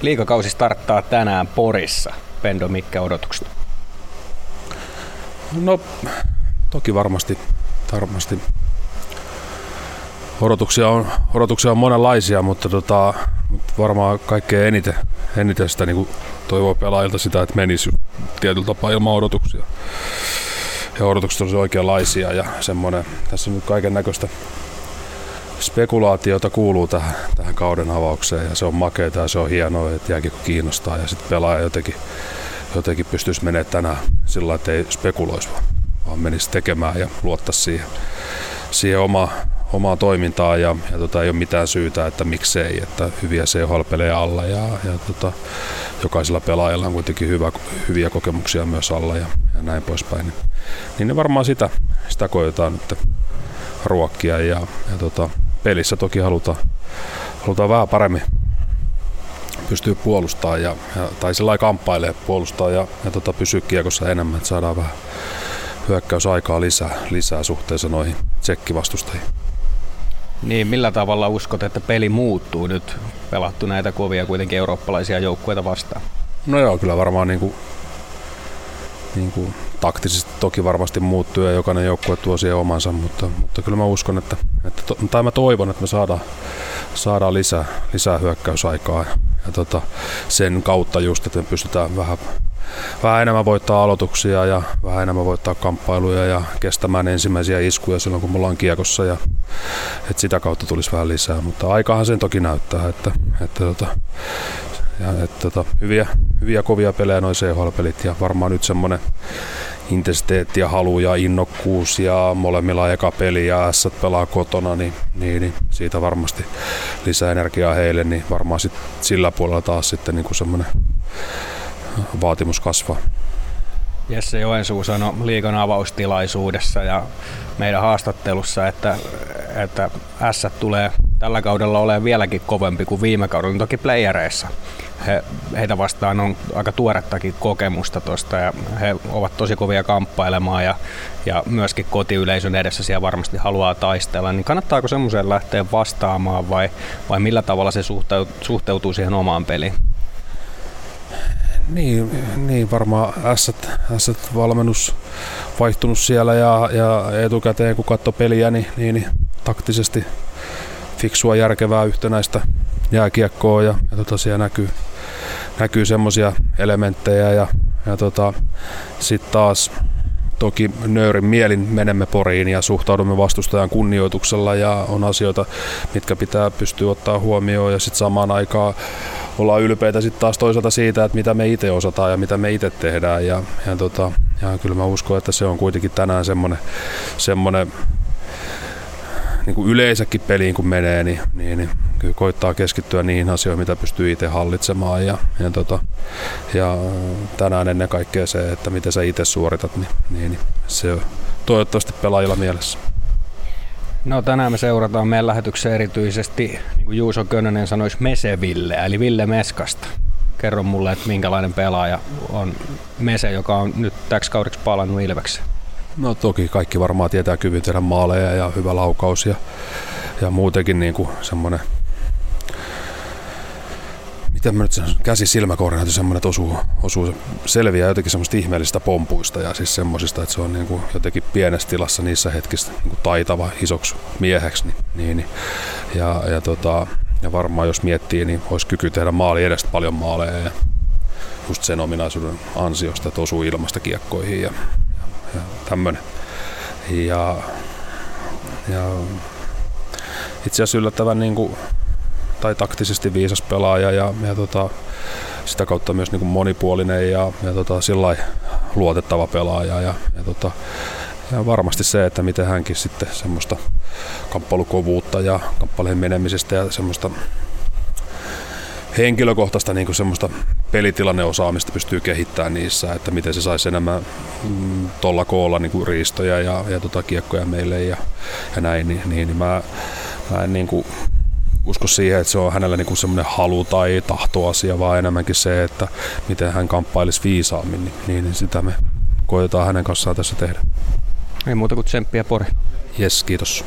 Liikakausi starttaa tänään Porissa. Pendo, mitkä odotukset? No, toki varmasti, varmasti odotuksia on, odotuksia on monenlaisia, mutta, tota, mutta varmaan kaikkein eniten, eniten sitä niin toivoo pelaajilta sitä, että menisi tietyllä tapaa ilman odotuksia. Ja odotukset on oikeanlaisia ja semmoinen, tässä on nyt kaiken näköistä spekulaatiota kuuluu tähän, tähän kauden avaukseen ja se on makeeta ja se on hienoa, että jääkin kiinnostaa ja sitten pelaaja jotenkin, jotenkin pystyisi menemään tänään sillä että ei spekuloisi vaan, vaan menisi tekemään ja luottaisi siihen, siihen oma, omaa toimintaa ja, ja tota, ei ole mitään syytä, että miksei, että hyviä CHL-pelejä alla ja, ja tota, jokaisella pelaajalla on kuitenkin hyvä, hyviä kokemuksia myös alla ja, ja näin poispäin. Niin, niin ne varmaan sitä, sitä koetaan nyt ruokkia ja, ja tota, pelissä toki halutaan, halutaan vähän paremmin pystyy puolustamaan ja, ja tai sillä kamppailee puolustaa ja, ja tota, pysyä kiekossa enemmän, että saadaan vähän hyökkäysaikaa lisää, lisää suhteessa noihin tsekkivastustajiin. Niin, millä tavalla uskot, että peli muuttuu nyt pelattu näitä kovia kuitenkin eurooppalaisia joukkueita vastaan? No joo, kyllä varmaan niin kuin, niin kuin taktisesti toki varmasti muuttuu ja jokainen joukkue tuo siihen omansa, mutta, mutta kyllä mä uskon, että, että to, tai mä toivon, että me saadaan, saadaan lisää, lisää hyökkäysaikaa ja, ja tota, sen kautta just, että me pystytään vähän, vähän enemmän voittaa aloituksia ja vähän enemmän voittaa kamppailuja ja kestämään ensimmäisiä iskuja silloin, kun me ollaan kiekossa ja että sitä kautta tulisi vähän lisää, mutta aikahan sen toki näyttää, että, että tota, ja, et, tota, hyviä, hyviä kovia pelejä noin CHL-pelit ja varmaan nyt semmoinen intensiteetti ja halu ja innokkuus ja molemmilla eka peli ja S pelaa kotona, niin, niin, niin, siitä varmasti lisää energiaa heille, niin varmaan sit sillä puolella taas sitten niin semmoinen vaatimus kasvaa. Jesse Joensuu sanoi liikan avaustilaisuudessa ja meidän haastattelussa, että, että S tulee tällä kaudella olemaan vieläkin kovempi kuin viime kaudella, toki playereissa. He, heitä vastaan on aika tuorettakin kokemusta tuosta ja he ovat tosi kovia kamppailemaan ja, ja myöskin kotiyleisön edessä siellä varmasti haluaa taistella. Niin kannattaako semmoiseen lähteä vastaamaan vai, vai millä tavalla se suhteutuu, siihen omaan peliin? Niin, niin varmaan S-valmennus vaihtunut siellä ja, ja etukäteen kun katsoi peliä, niin, niin taktisesti fiksua, järkevää, yhtenäistä jääkiekkoa ja, ja tota, siellä näkyy, näkyy semmoisia elementtejä ja, ja tota, sitten taas toki nöyrin mielin menemme Poriin ja suhtaudumme vastustajan kunnioituksella ja on asioita, mitkä pitää pystyä ottaa huomioon ja sitten samaan aikaan ollaan ylpeitä sitten taas toisaalta siitä, että mitä me itse osataan ja mitä me itse tehdään ja, ja, tota, ja kyllä mä uskon, että se on kuitenkin tänään semmoinen, semmoinen niin kuin yleensäkin peliin kun menee, niin, niin, niin kyllä koittaa keskittyä niihin asioihin, mitä pystyy itse hallitsemaan. Ja, ja, tota, ja tänään ennen kaikkea se, että miten sä itse suoritat, niin, niin, niin se on toivottavasti pelaajilla mielessä. No tänään me seurataan meidän lähetyksessä erityisesti, niin kuin Juuso Könönen sanoisi, Meseville, eli Ville Meskasta. Kerro mulle, että minkälainen pelaaja on Mese, joka on nyt täksi kaudeksi palannut Ilvekseen. No toki kaikki varmaan tietää kyvyn tehdä maaleja ja hyvä laukaus ja, ja muutenkin niin kuin semmoinen miten mä nyt sanon, käsi silmäkoordinaatio semmoinen, että osuu, osuu selviää jotenkin semmoista ihmeellistä pompuista ja siis semmoisista, että se on niin kuin jotenkin pienessä tilassa niissä hetkissä niin kuin taitava isoksi mieheksi. Niin, niin, niin. ja, ja, tota, ja varmaan jos miettii, niin olisi kyky tehdä maali edestä paljon maaleja ja just sen ominaisuuden ansiosta, että osuu ilmasta kiekkoihin ja tämmöinen. Ja, ja itse asiassa yllättävän niin kuin, tai taktisesti viisas pelaaja ja, ja tota, sitä kautta myös niin kuin monipuolinen ja, ja tota, sillä luotettava pelaaja. Ja, ja, tota, ja varmasti se, että miten hänkin sitten semmoista kamppailukovuutta ja kamppailujen menemisestä ja semmoista henkilökohtaista niin semmoista pelitilanneosaamista pystyy kehittämään niissä, että miten se saisi enemmän mm, tuolla koolla niin riistoja ja, ja tota, kiekkoja meille ja, ja näin, niin, niin, niin mä, mä en niin kuin usko siihen, että se on hänellä niin semmoinen halu tai tahtoasia, vaan enemmänkin se, että miten hän kamppailisi viisaammin, niin, niin sitä me koetaan hänen kanssaan tässä tehdä. Ei muuta kuin tsemppiä Pori. Jes, kiitos.